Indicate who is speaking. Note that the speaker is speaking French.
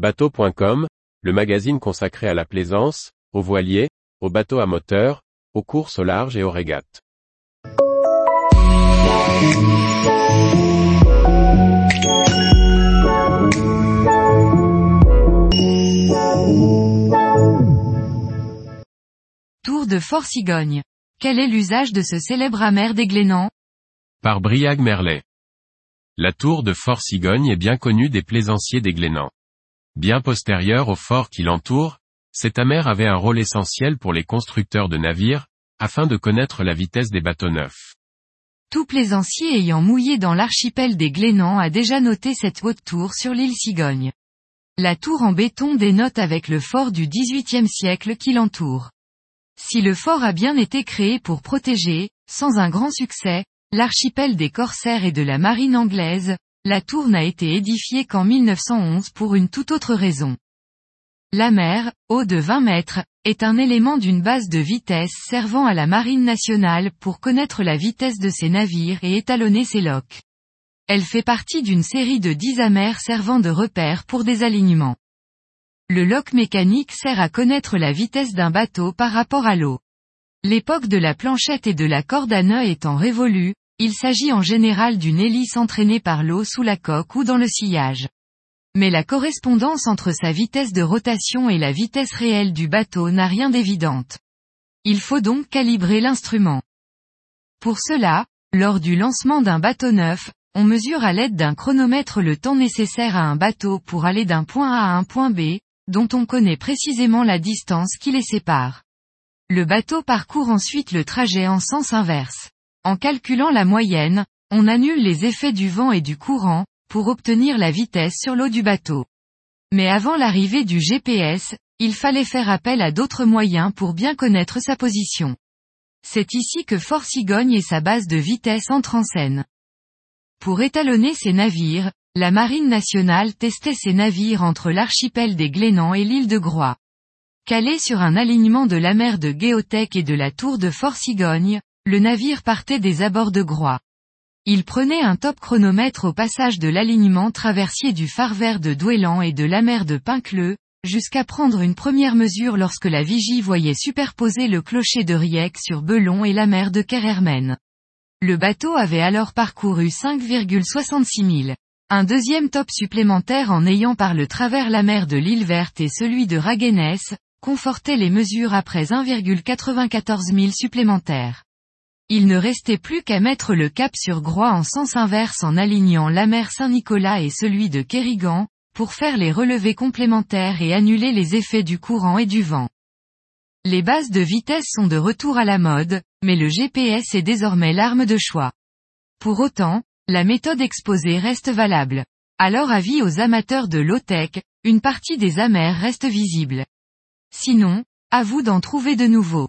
Speaker 1: Bateau.com, le magazine consacré à la plaisance, aux voiliers, aux bateaux à moteur, aux courses au large et aux régates.
Speaker 2: Tour de Fort Cigogne. Quel est l'usage de ce célèbre amer des Glénans
Speaker 1: Par Briag Merlet. La tour de Fort Cigogne est bien connue des plaisanciers des Glénans. Bien postérieure au fort qui l'entoure, cette amer avait un rôle essentiel pour les constructeurs de navires, afin de connaître la vitesse des bateaux neufs.
Speaker 2: Tout plaisancier ayant mouillé dans l'archipel des Glénans a déjà noté cette haute tour sur l'île Cigogne. La tour en béton dénote avec le fort du XVIIIe siècle qui l'entoure. Si le fort a bien été créé pour protéger, sans un grand succès, l'archipel des corsaires et de la marine anglaise, la tour n'a été édifiée qu'en 1911 pour une toute autre raison. La mer, haut de 20 mètres, est un élément d'une base de vitesse servant à la marine nationale pour connaître la vitesse de ses navires et étalonner ses loques. Elle fait partie d'une série de 10 amers servant de repères pour des alignements. Le lock mécanique sert à connaître la vitesse d'un bateau par rapport à l'eau. L'époque de la planchette et de la corde à nœud étant révolue, il s'agit en général d'une hélice entraînée par l'eau sous la coque ou dans le sillage. Mais la correspondance entre sa vitesse de rotation et la vitesse réelle du bateau n'a rien d'évidente. Il faut donc calibrer l'instrument. Pour cela, lors du lancement d'un bateau neuf, on mesure à l'aide d'un chronomètre le temps nécessaire à un bateau pour aller d'un point A à un point B, dont on connaît précisément la distance qui les sépare. Le bateau parcourt ensuite le trajet en sens inverse. En calculant la moyenne, on annule les effets du vent et du courant, pour obtenir la vitesse sur l'eau du bateau. Mais avant l'arrivée du GPS, il fallait faire appel à d'autres moyens pour bien connaître sa position. C'est ici que Fort Cigogne et sa base de vitesse entrent en scène. Pour étalonner ses navires, la Marine nationale testait ses navires entre l'archipel des Glénans et l'île de Groix. Calé sur un alignement de la mer de Géothèque et de la tour de Fort Cigogne, le navire partait des abords de Groix. Il prenait un top chronomètre au passage de l'alignement traversier du phare vert de Douélan et de la mer de Pincleux, jusqu'à prendre une première mesure lorsque la vigie voyait superposer le clocher de Rieck sur Belon et la mer de Kerhermen. Le bateau avait alors parcouru 5,66 000. Un deuxième top supplémentaire en ayant par le travers la mer de l'île verte et celui de Raguenès, confortait les mesures après 1,94 000 supplémentaires. Il ne restait plus qu'à mettre le cap sur Groix en sens inverse en alignant la mer Saint-Nicolas et celui de Kérigan, pour faire les relevés complémentaires et annuler les effets du courant et du vent. Les bases de vitesse sont de retour à la mode, mais le GPS est désormais l'arme de choix. Pour autant, la méthode exposée reste valable. Alors avis aux amateurs de low-tech, une partie des amers reste visible. Sinon, à vous d'en trouver de nouveaux.